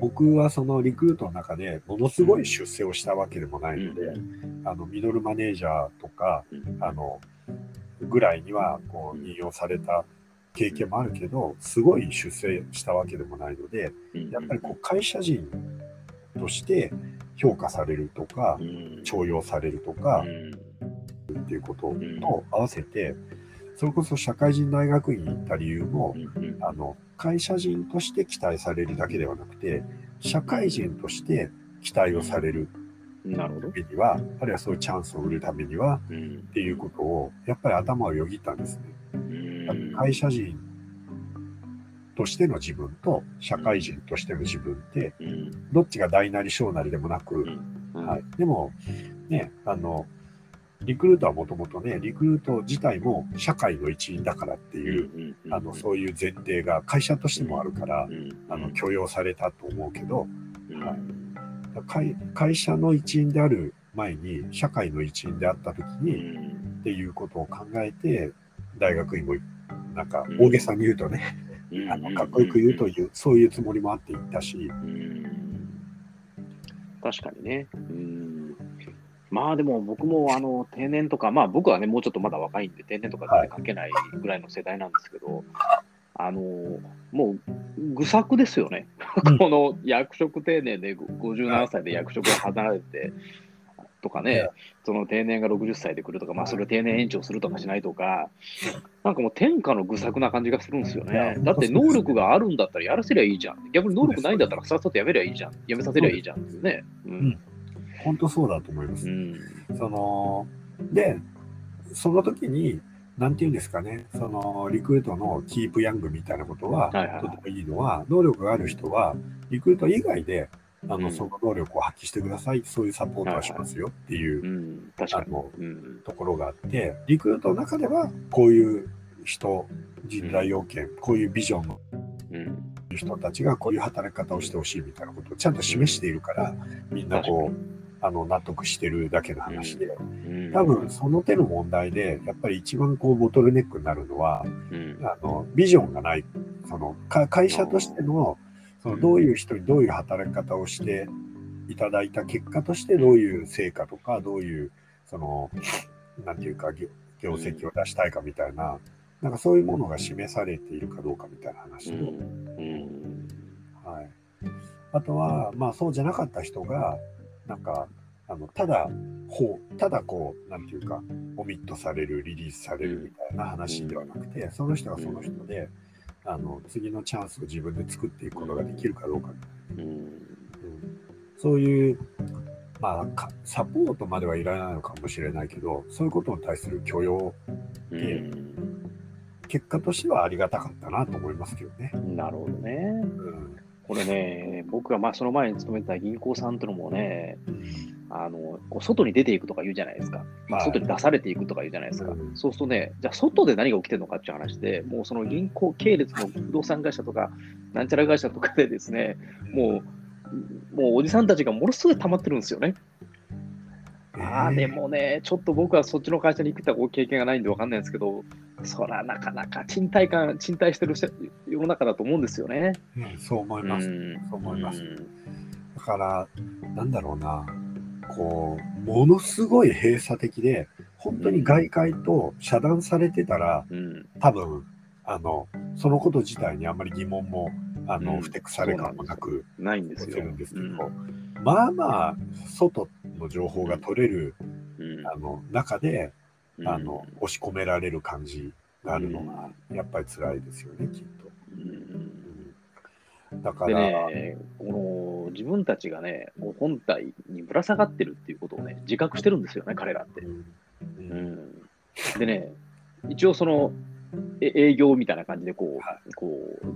僕はそのリクルートの中でものすごい出世をしたわけでもないので、うん、あのミドルマネージャーとか、うん、あのぐらいにはこう引用された経験もあるけど、すごい出世したわけでもないので、やっぱりこう会社人として評価されるとか、重用されるとか、っていうことと合わせて、それこそ社会人大学院に行った理由も、あの会社人として期待されるだけではなくて、社会人として期待をされるためには、あるいはそういうチャンスを売るためには、っていうことを、やっぱり頭をよぎったんですね。会社人としての自分と社会人としての自分って、どっちが大なり小なりでもなく、はい、でも、ね、あの、リクルートはもともとね、リクルート自体も社会の一員だからっていう、あの、そういう前提が会社としてもあるから、あの、許容されたと思うけど、はい、会社の一員である前に、社会の一員であった時に、っていうことを考えて、大学院も、なんか、大げさに言うとね、あのかっこよく言うという、そういうつもりもあって言ったし。確かにね。うんまあでも僕もあの定年とか、まあ僕はね、もうちょっとまだ若いんで、定年とか全然関係ないぐらいの世代なんですけど、あのもう愚策ですよね、この役職定年で57歳で役職を離れてとかね、その定年が60歳で来るとか、まあそれを定年延長するとかしないとか、なんかもう天下の愚策な感じがするんですよね。だって能力があるんだったらやらせりゃいいじゃん。逆に能力ないんだったらさっさとやめりゃいいじゃん。やめさせりゃいいじゃんっていうね。うん本当そうだと思います。うん、そので、その時に、なんていうんですかね、そのリクルートのキープヤングみたいなことは、とてもいいのは、能力がある人は、リクルート以外で、あの、その能力を発揮してください、そういうサポートはしますよ。っていう、あの、ところがあって、リクルートの中では、こういう人、人材要件、こういうビジョンの人たちがこういう働き方をしてほしいみたいなことをちゃんと示しているから、みんなこう、あの納得してるだけの話で、多分その手の問題で、やっぱり一番こうボトルネックになるのは、あのビジョンがない、その会社としてのそのどういう人にどういう働き方をしていただいた結果としてどういう成果とか、どういうその、なんていうか業績を出したいかみたいな、なんかそういうものが示されているかどうかみたいな話と、はい、あとは、まあそうじゃなかった人が、なんか、あのただ、ほう、ただこう、なんていうか、オミットされる、リリースされるみたいな話ではなくて、その人はその人で、あの、次のチャンスを自分で作っていくことができるかどうか。うん、そういう、まあ、サポートまではいらないのかもしれないけど、そういうことに対する許容で、結果としてはありがたかったなと思いますけどね。なるほどね。うんこれね、僕がまあその前に勤めてた銀行さんというのもね、あのこう外に出ていくとか言うじゃないですか、まあ、外に出されていくとか言うじゃないですか、はい、そうするとね、じゃあ外で何が起きてるのかっていう話で、もうその銀行系列の不動産会社とか、なんちゃら会社とかでですね、もう、もうおじさんたちがものすごい溜まってるんですよね。ああ、でもね、ちょっと僕はそっちの会社に行った経験がないんで分かんないんですけど、そらなかなか賃貸感、賃貸してる世の中だと思うんですよね。うん、そう思います。うん、そう思います。だから、なんだろうな、こう、ものすごい閉鎖的で、本当に外界と遮断されてたら、うん、多分あの、そのこと自体にあんまり疑問も、あの、うん、ふてくされ感もなく、ないんですよ。るんですけど、まあまあ、外の情報が取れる、あの中で、あの押し込められる感じがあるのが、やっぱり辛いですよね、きっと。だから、ね、この自分たちがね、もう本体にぶら下がってるっていうことをね、自覚してるんですよね、彼らって。うん。でね、一応その営業みたいな感じでこう、こう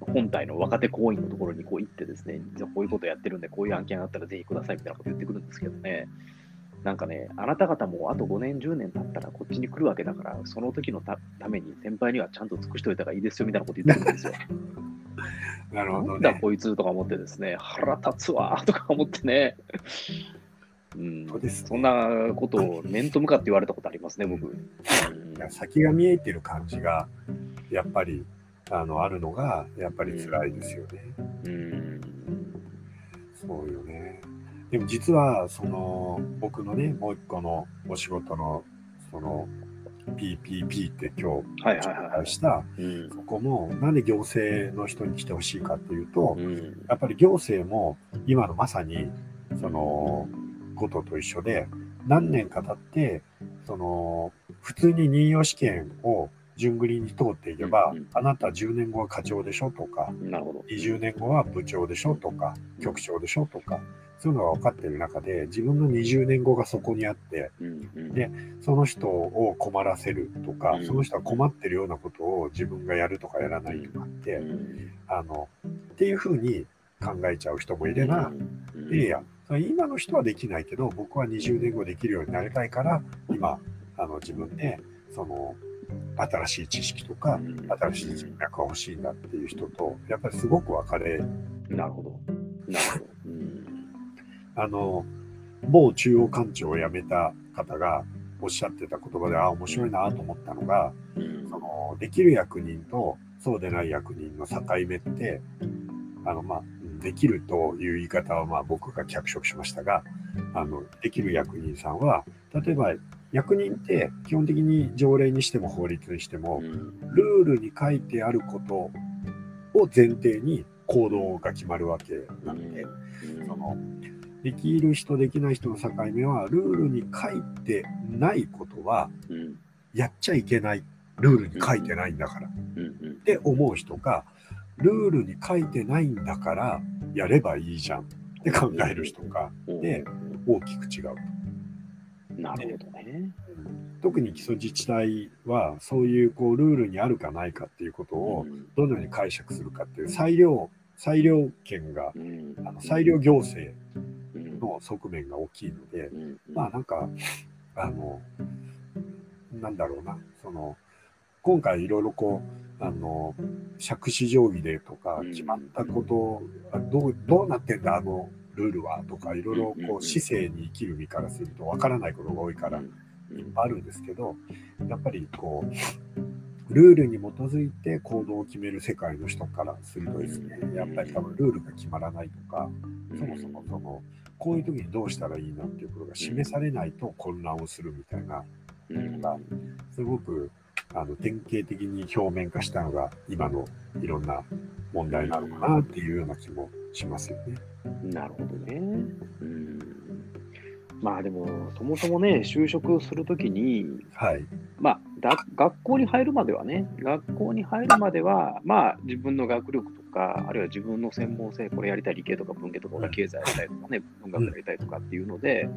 本体の若手行員のところにこう行ってですね、じゃこういうことやってるんで、こういう案件があったらぜひくださいみたいなこと言ってくるんですけどね、なんかね、あなた方もあと5年、10年経ったらこっちに来るわけだから、その時のために先輩にはちゃんと尽くしておいた方がいいですよみたいなこと言ってるんですよ。なるほど、ね、なんだこいつとか思ってですね、腹立つわとか思ってね。うん、そそんなことを面と向かって言われたことありますね、僕。うん、先が見えてる感じが、やっぱりあのあるのが、やっぱり辛いですよね。うん、そうよね。でも実は、その、僕のね、もう一個のお仕事の、その、PPP って今日紹介した、そこもなんで行政の人に来てほしいかっていうと、うん、やっぱり行政も今のまさにそのことと一緒で何年か経ってその普通に任用試験を順繰りに通っていけば、うんうん、あなた10年後は課長でしょとか、なるほど。20年後は部長でしょとか、局長でしょとか、そういうのが分かっている中で、自分の20年後がそこにあって、うんうん、で、その人を困らせるとか、うん、その人は困ってるようなことを自分がやるとかやらないとかって、うん、あの、っていうふうに考えちゃう人もいれば、いやいや、今の人はできないけど、僕は20年後できるようになりたいから、今、あの自分で、その、新しい知識とか、新しい人脈が欲しいんだっていう人と、やっぱりすごく分かれなるほど。なるほど。あの、某中央官庁を辞めた方がおっしゃってた言葉で、ああ、面白いなと思ったのが、その、できる役人とそうでない役人の境目って、あの、まあ、できるという言い方は、まあ、僕が脚色しましたが、あの、できる役人さんは、例えば、役人って基本的に条例にしても法律にしても、ルールに書いてあることを前提に行動が決まるわけなんで、その、できる人、できない人の境目は、ルールに書いてないことは、やっちゃいけない。ルールに書いてないんだから。って思う人が、ルールに書いてないんだから、やればいいじゃんって考える人が、で、大きく違うと。なるほどね。特に基礎自治体は、そういうこうルールにあるかないかっていうことを、どのように解釈するかっていう裁量、裁量権が、あの裁量行政の側面が大きいので、まあなんか、あの、なんだろうな、その、今回いろいろこう、あの、借子定規でとか、決まったこと、どう、どうなってんだ、あのルールはとか、いろいろこう、市政に生きる身からするとわからないことが多いから、いっぱいあるんですけど、やっぱりこう、ルールに基づいて行動を決める世界の人からするとですね、やっぱり多分ルールが決まらないとか、そもそもその、こういう時にどうしたらいいのっていうことが示されないと混乱をするみたいなのが、すごくあの典型的に表面化したのが今のいろんな問題なのかなっていうような気もしますよね。なるほどね。うんまあでも、そもそもね、就職するときに、はい、まあ学校に入るまではね、学校に入るまでは、まあ自分の学力とか、あるいは自分の専門性、これやりたい理系とか文系とか、経済やりたいとかね、文学やりたいとかっていうので、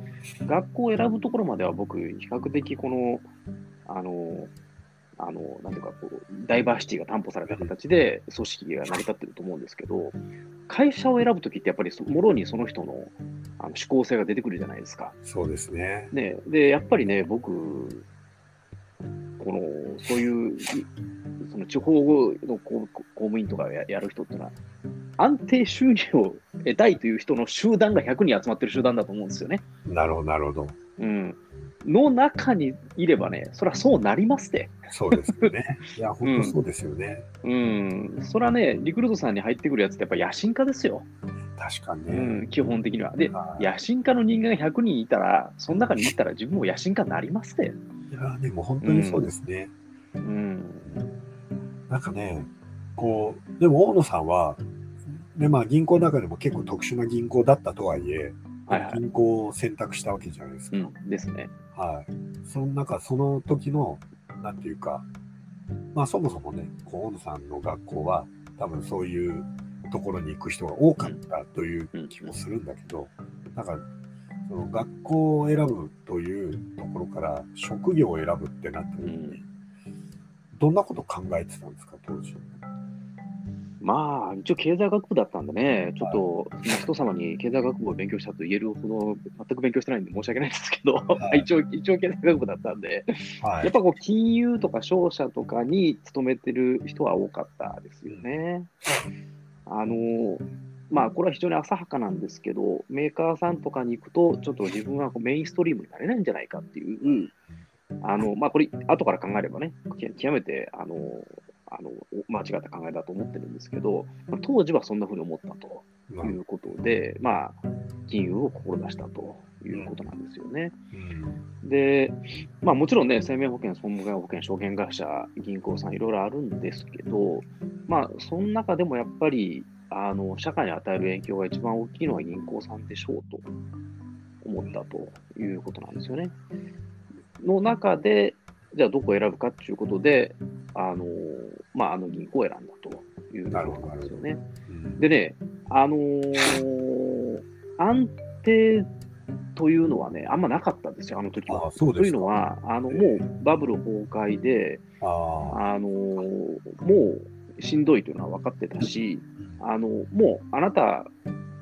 学校を選ぶところまでは僕、比較的この、あの、あの、なんていうか、こう、ダイバーシティが担保された形で組織が成り立ってると思うんですけど、会社を選ぶときってやっぱりもろにその人のあの思考性が出てくるじゃないですか。そうですね。ねで、やっぱりね、僕、この、そういう、その地方の公務員とかやる人っていうのは、安定収入を得たいという人の集団が100人集まってる集団だと思うんですよね。なるほど、なるほど。うん。の中にいればね、そりゃそうなりますって。そうですよね。いや、本当そうですよね。うん。うん、それはね、リクルートさんに入ってくるやつってやっぱ野心家ですよ。確かにね。うん、基本的には。で、野心家の人間が100人いたら、その中にいたら自分も野心家になりますって。いや、でも本当にそうですね。うん。うん、なんかね、こう、でも大野さんは、でまあ、銀行の中でも結構特殊な銀行だったとはいえ、銀行を選択したわけじゃないですか。うん、ですね。はい。その中、その時の、なんていうか、まあそもそもね、大野さんの学校は多分そういうところに行く人が多かったという気もするんだけど、なんか、その学校を選ぶというところから職業を選ぶってなった時に、どんなこと考えてたんですか、当時。まあ、一応経済学部だったんでね、ちょっと、人様に経済学部を勉強したと言えるほど、全く勉強してないんで申し訳ないんですけど、はい、一応、一応経済学部だったんで、はい、やっぱこう、金融とか商社とかに勤めてる人は多かったですよね。あの、まあ、これは非常に浅はかなんですけど、メーカーさんとかに行くと、ちょっと自分はこうメインストリームになれないんじゃないかっていう、あの、まあ、これ、後から考えればね、極めて、あの、あの間違った考えだと思ってるんですけど、まあ、当時はそんなふうに思ったということで、まあ、金融を志したということなんですよね。で、まあ、もちろんね、生命保険、損害保険、証券会社、銀行さん、いろいろあるんですけど、まあ、その中でもやっぱり、あの社会に与える影響が一番大きいのは銀行さんでしょうと思ったということなんですよね。の中で、じゃあどこを選ぶかっていうことで、あのまあ、あの銀行を選んだということなんですよね。でね、あのー、安定というのはね、あんまなかったんですよ、あの時は。というのは、あのもうバブル崩壊で、あのー、もうしんどいというのは分かってたし、あのもうあなた、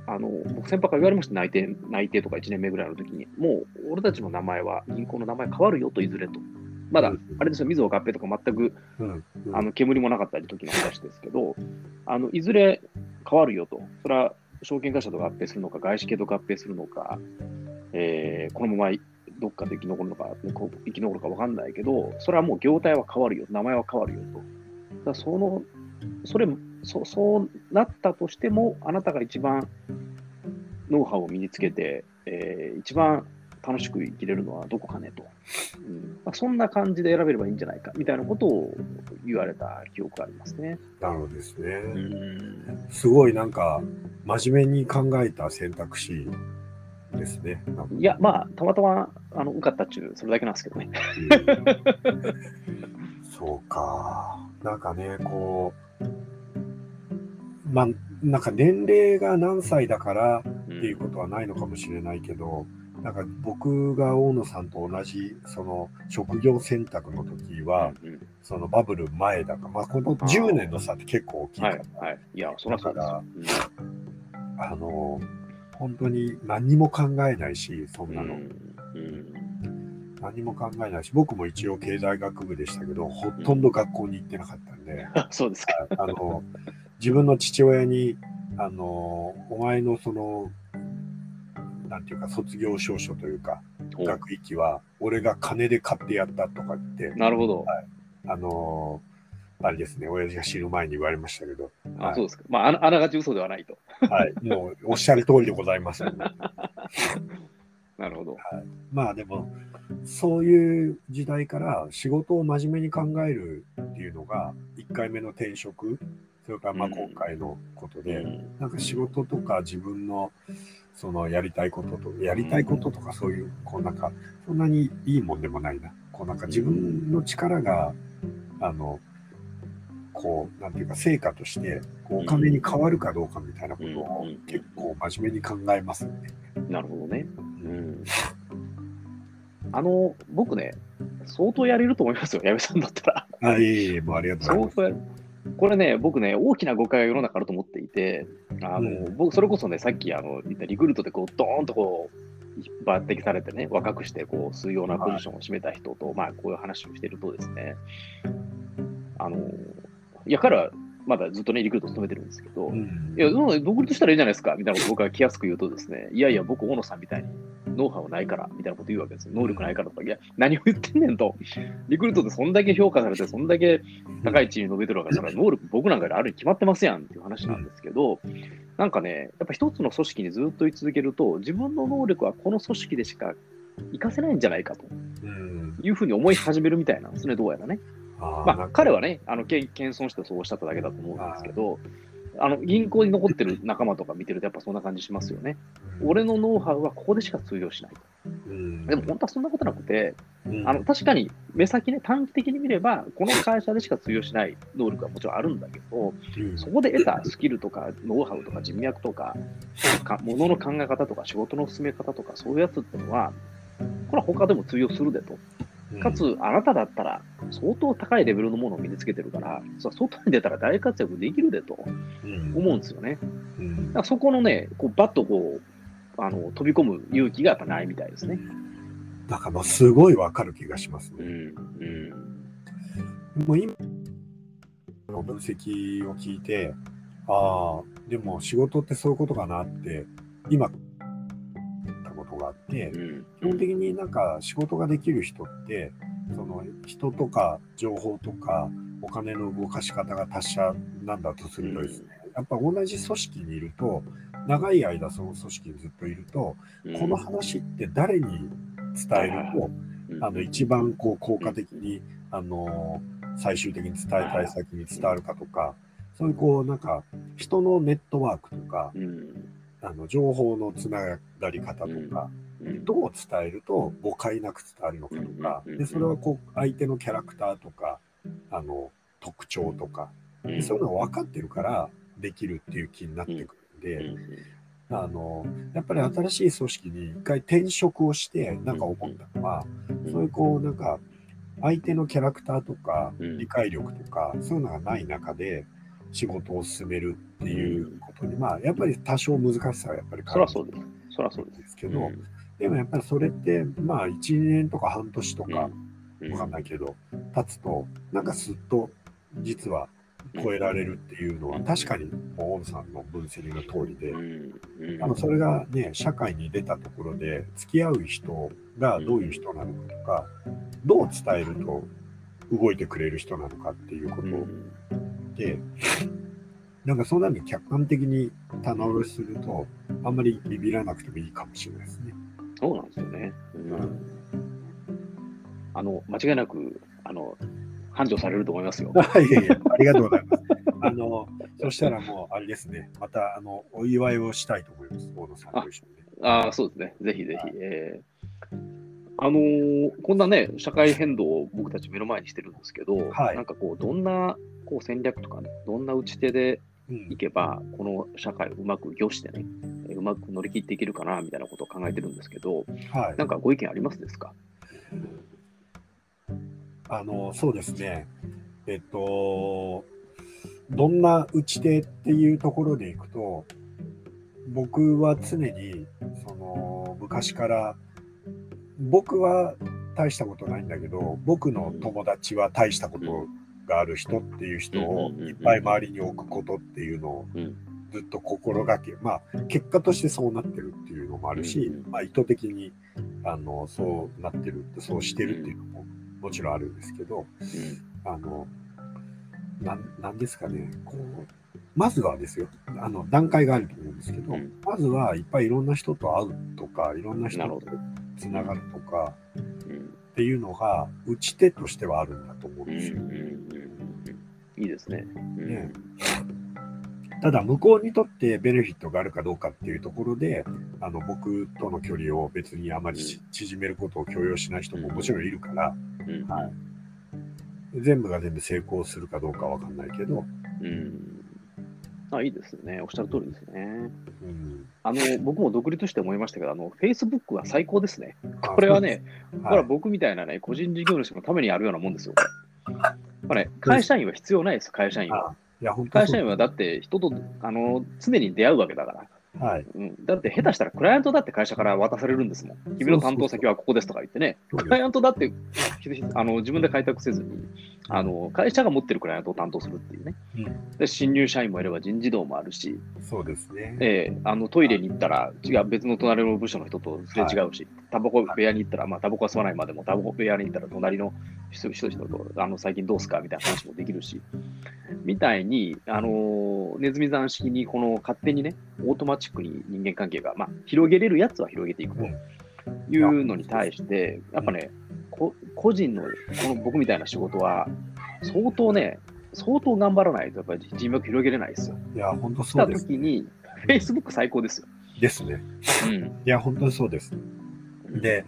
あの僕、先輩から言われました、内定内定とか1年目ぐらいの時に、もう俺たちの名前は、銀行の名前変わるよといずれと。まだ、あれですよ、みずほ合併とか全く、あの煙もなかった時の話ですけど、あのいずれ変わるよと、それは証券会社と合併するのか、外資系と合併するのか、えー、このままどっかで生き残るのか、生き残るか分かんないけど、それはもう業態は変わるよ、名前は変わるよと。だそのそれそそうなったとしても、あなたが一番ノウハウを身につけて、えー、一番楽しく生きれるのはどこかねと、うんまあ、そんな感じで選べればいいんじゃないかみたいなことを言われた記憶がありますね。なるほどですね。うんすごいなんか真面目に考えた選択肢ですね。いや、まあ、たまたまあの受かったっちゅう、それだけなんですけどね。そうか。なんかね、こう、まあ、なんか年齢が何歳だからっていうことはないのかもしれないけど、うんなんか僕が大野さんと同じその職業選択の時は、うんうん、そのバブル前だか、まあ、この10年の差って結構大きいから、はいはい、いや、そらそうですよ、うん、あの、本当に何も考えないし、そんなの。うん、何も考えないし、僕も一応経済学部でしたけど、ほとんど学校に行ってなかったんで、そうですか。あの、自分の父親に、あの、お前のそのなんていうか、卒業証書というか、学域は、俺が金で買ってやったとか言って、なるほど。はい、あのー、あれですね、親父が死ぬ前に言われましたけど。あ、はい、そうですか。まあ、あながち嘘ではないと。はい、もうおっしゃる通りでございます、ね。なるほど。はい、まあでも、そういう時代から仕事を真面目に考えるっていうのが、1回目の転職、それからまあ今回のことで、うん、なんか仕事とか自分のそのやりたいことと、やりたいこととかそういう、こうなんか、そんなにいいもんでもないな。こうなんか自分の力が、あの、こう、なんていうか、成果として、こうお金に変わるかどうかみたいなことを結構真面目に考えますよね。なるほどね。うん。あの、僕ね、相当やれると思いますよ、矢部さんだったら。あ、いえいえ、もうありがとうございます。これね、僕ね、大きな誤解が世の中あると思っていて、あの、うん、僕、それこそね、さっきあの言ったリクルートでこう、ドーンとこう、抜擢されてね、若くしてこう、水曜なポジションを占めた人と、はい、まあ、こういう話をしてるとですね、あの、いや、彼はまだずっとね、リクルート務めてるんですけど、うん、いや、独立したらいいじゃないですか、みたいなこと僕は気安く言うとですね、いやいや、僕、大野さんみたいにノウハウないから、みたいなこと言うわけですよ。能力ないからとか、いや、何を言ってんねんと。リクルートでそんだけ評価されて、そんだけ高い地位に伸びてるわけだから、能力僕なんかであるに決まってますやんっていう話なんですけど、なんかね、やっぱ一つの組織にずっと居続けると、自分の能力はこの組織でしか活かせないんじゃないかと。いうふうに思い始めるみたいなんですね、どうやらね。まあ、彼はね、あの謙遜してそうおっしゃっただけだと思うんですけど、あの銀行に残ってる仲間とか見てると、やっぱそんな感じしますよね。俺のノウハウはここでしか通用しないと。でも本当はそんなことなくて、あの確かに目先ね、短期的に見れば、この会社でしか通用しない能力はもちろんあるんだけど、そこで得たスキルとか、ノウハウとか人脈とか、か物の考え方とか、仕事の進め方とか、そういうやつっていうのは、これは他でも通用するでと。かつ、あなただったら相当高いレベルのものを身につけてるから、外に出たら大活躍できるでと思うんですよね。うん、だからそこのね、こうバッとこうあの飛び込む勇気がやっぱないみたいですね。だからまあすごいわかる気がしますね。うんうん、もう今の分析を聞いて、ああ、でも仕事ってそういうことかなって今があって、基本的になんか仕事ができる人って、その人とか情報とかお金の動かし方が達者なんだとするとですね、やっぱ同じ組織にいると、長い間その組織にずっといると、この話って誰に伝えると、あの一番こう効果的に、あの最終的に伝えたい先に伝わるかとか、そういうこうなんか人のネットワークとか、あの情報のつながり方とか、どう伝えると誤解なく伝わるのかとか、でそれはこう相手のキャラクターとか、あの特徴とか、でそういうのが分かってるからできるっていう気になってくるんで、あのやっぱり新しい組織に一回転職をしてなんか思ったのは、そういうこうなんか相手のキャラクターとか理解力とか、そういうのがない中で仕事を進めるっていうことに、まあやっぱり多少難しさはやっぱりそりゃそうです。そりゃそうです。けど、でもやっぱりそれってまあ1年とか半年とかわかんないけど、経つとなんかすっと実は超えられるっていうのは確かに大野さんの分析の通りで、あのそれがね社会に出たところで付き合う人がどういう人なのかとかどう伝えると動いてくれる人なのかっていうことで、なんかそうなるに客観的に棚卸しするとあんまりビビらなくてもいいかもしれないですね。そうなんですよね。うん、あの間違いなくあの繁盛されると思いますよ。いやいや、ありがとうございます。あの、そしたらもう、あれですね、また、あの、お祝いをしたいと思います、大野さんと一緒に、ね。ああ、そうですね。ぜひぜひ。えー、あのー、こんなね、社会変動を僕たち目の前にしてるんですけど、はい、なんかこう、どんなこう戦略とかね、どんな打ち手でいけば、この社会をうまく御してね、うまく乗り切っていけるかな、みたいなことを考えてるんですけど、はい、なんかご意見ありますですか？あの、そうですね。えっと、どんな打ち手っていうところでいくと、僕は常に、その、昔から、僕は大したことないんだけど、僕の友達は大したことがある人っていう人をいっぱい周りに置くことっていうのをずっと心がけ、まあ、結果としてそうなってるっていうのもあるし、まあ、意図的にあのそうなってるそうしてるっていうのももちろんあるんですけど、うん、あのななんですかねこうまずはですよあの段階があると思うんですけど、うん、まずはいっぱいいろんな人と会うとかいろんな人とつながるとか、っていうのが打ち手としてはあるんだと思うんですよ。いいですね。ねただ向こうにとってベネフィットがあるかどうかっていうところであの僕との距離を別にあまり縮めることを許容しない人ももちろんいるから、はい、全部が全部成功するかどうかわかんないけど。うん。あ、いいですね。おっしゃる通りですね。うん、あの、僕も独立して思いましたけど、あの、Facebook は最高ですね。これはね、これは僕みたいなね、個人事業主のためにやるようなもんですよ。これ、ね、会社員は必要ないです、会社員は。いや会社員はだって人とあの常に出会うわけだから。はい。うん、だって下手したらクライアントだって会社から渡されるんですもん。君の担当先はここですとか言ってね、クライアントだってあの自分で開拓せずにあの、会社が持ってるクライアントを担当するっていうね、うん、で新入社員もいれば人事異動もあるし、そうですね、えー、あのトイレに行ったら違う別の隣の部署の人とすれ違うし、タバコ部屋に行ったら、まあタバコは吸わないまでも、タバコ部屋に行ったら隣の人人とあの最近どうすかみたいな話もできるし、みたいに、あのー、ネズミ算式にこの勝手にね、オートマチックに人間関係が、まあ、広げれるやつは広げていくというのに対して、やっぱね、個人のこの僕みたいな仕事は、相当ね、相当頑張らないと、やっぱり人脈広げれないですよ。いや、本当そうです、ね。来た時に、Facebook 最高ですよ。ですね。うん。いや、本当にそうです。で、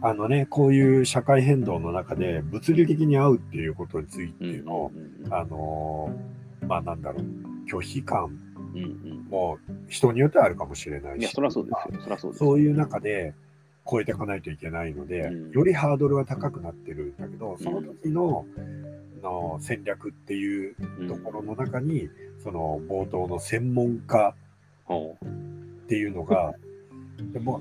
あのね、こういう社会変動の中で物理的に会うっていうことについての、あのまあなんだろう、拒否感も人によってはあるかもしれないし、いや、そそう。そういう中で超えていかないといけないので、うん、よりハードルは高くなってるんだけど、その時の、の戦略っていうところの中に、その冒頭の専門家っていうのが、でも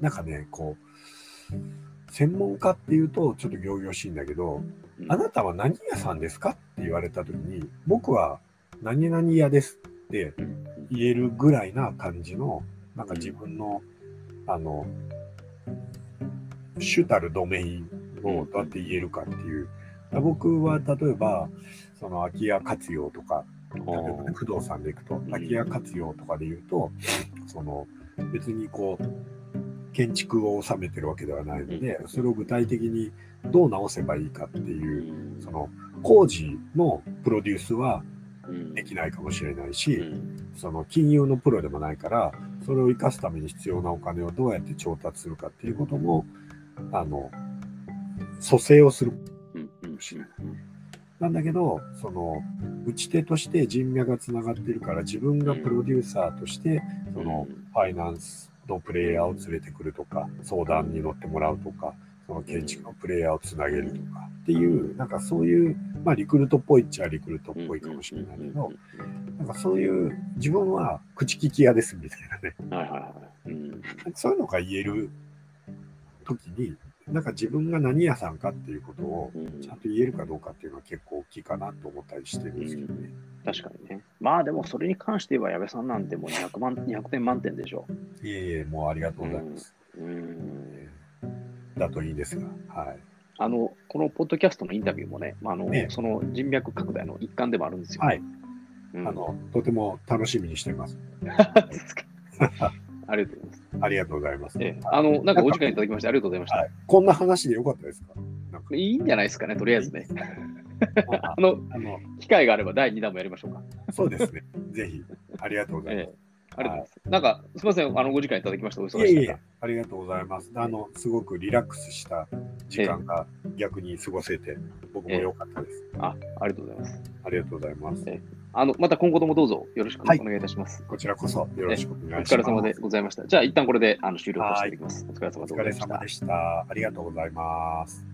なんかね、こう、専門家っていうとちょっと仰々しいんだけど、あなたは何屋さんですかって言われた時に、僕は何々屋ですって言えるぐらいな感じの、なんか自分の、あの、主たるドメインをどうやって言えるかっていう。僕は例えば、その空き家活用とか、不動産でいくと、空き家活用とかで言うと、その別にこう、建築を収めてるわけではないので、それを具体的にどう直せばいいかっていう、その工事のプロデュースはできないかもしれないし、その金融のプロでもないから、それを生かすために必要なお金をどうやって調達するかっていうことも、あの、蘇生をするかもしれない。なんだけど、その、打ち手として人脈がつながっているから、自分がプロデューサーとして、その、ファイナンスのプレイヤーを連れてくるとか、相談に乗ってもらうとか、その建築のプレイヤーをつなげるとかっていう、なんかそういう、まあリクルートっぽいっちゃリクルートっぽいかもしれないけど、なんかそういう自分は口利き屋ですみたいなね。はいはいはい。うん、そういうのが言える時に、なんか自分が何屋さんかっていうことをちゃんと言えるかどうかっていうのは結構大きいかなと思ったりしてるんですけどね。確かにね。まあでもそれに関して言えば矢部さんなんてもう200万200点満点でしょう。いえいえ、もうありがとうございます。うん、だといいですが。はい。あの、このポッドキャストのインタビューもね、まあ、あの、ね、その人脈拡大の一環でもあるんですよ、ね。はい。うん、あの、とても楽しみにしています。ありがとうございます。ありがとうございます。ええ、あの、なんかお時間いただきましてありがとうございました。はい、こんな話でよかったですか？いいんじゃないですかね、とりあえずね。あの、あの機会があれば第2弾もやりましょうか。そうですね。ぜひ。ありがとうございます。ええありがとうございます。はい、なんか、すみません、あの、ご時間いただきました。お忙しいいえありがとうございます。あの、すごくリラックスした時間が逆に過ごせて、僕も良かったです、あ、ありがとうございます。ありがとうございます。あの、また今後ともどうぞよろしくお願いいたします。はい、こちらこそよろしくお願いします。お疲れ様でございました。じゃあ、一旦これであの終了させていただきます。お疲れ様でした。ありがとうございます。